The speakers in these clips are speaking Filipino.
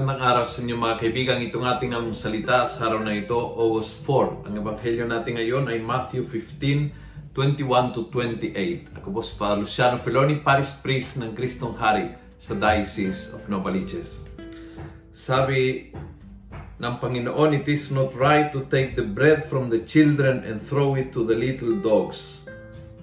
araw sa inyo mga kaibigan. Itong ating ang salita sa araw na ito, August 4. Ang ebanghelyo natin ngayon ay Matthew 15, 21 to 28. Ako po si Father Luciano Feloni, Paris Priest ng Kristong Hari sa Diocese of Novaliches. Sabi ng Panginoon, It is not right to take the bread from the children and throw it to the little dogs.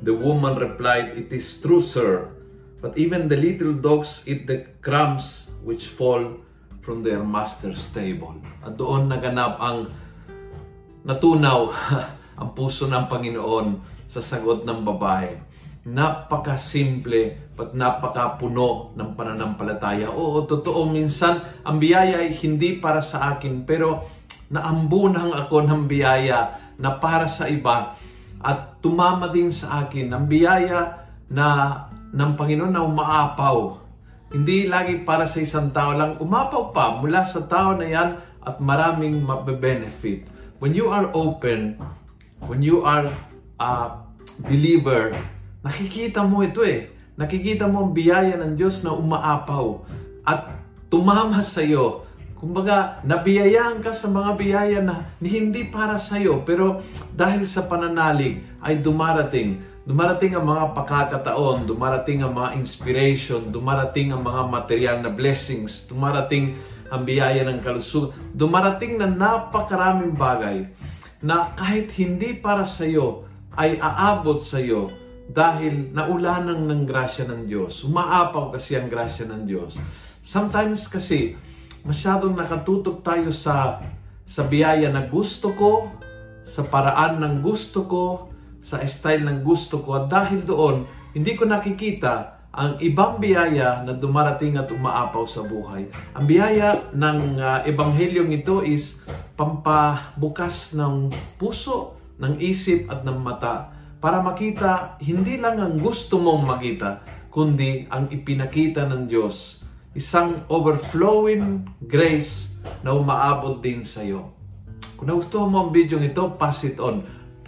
The woman replied, It is true, sir. But even the little dogs eat the crumbs which fall from their master's table. At doon naganap ang natunaw ang puso ng Panginoon sa sagot ng babae. Napakasimple at napakapuno ng pananampalataya. Oo, totoo minsan ang biyaya ay hindi para sa akin pero naambunang ako ng biyaya na para sa iba at tumama din sa akin ang biyaya na ng Panginoon na umaapaw hindi lagi para sa isang tao lang. Umapaw pa mula sa tao na yan at maraming mabe-benefit. When you are open, when you are a believer, nakikita mo ito eh. Nakikita mo ang biyaya ng Diyos na umaapaw at tumama sa iyo. Kumbaga, nabiyayaan ka sa mga biyaya na hindi para sa iyo, pero dahil sa pananalig ay dumarating Dumarating ang mga pagkakataon, dumarating ang mga inspiration, dumarating ang mga material na blessings, dumarating ang biyaya ng kalusugan, dumarating na napakaraming bagay na kahit hindi para sa iyo ay aabot sa iyo dahil naulanan ng grasya ng Diyos. Umaapaw kasi ang grasya ng Diyos. Sometimes kasi masyadong nakatutok tayo sa sa biyaya na gusto ko, sa paraan ng gusto ko, sa style ng gusto ko at dahil doon, hindi ko nakikita ang ibang biyaya na dumarating at umaapaw sa buhay. Ang biyaya ng uh, ebanghelyong ito is pampabukas ng puso, ng isip at ng mata para makita hindi lang ang gusto mong makita, kundi ang ipinakita ng Diyos. Isang overflowing grace na umaabot din sa iyo. Kung nagustuhan mo ang video ito, pass it on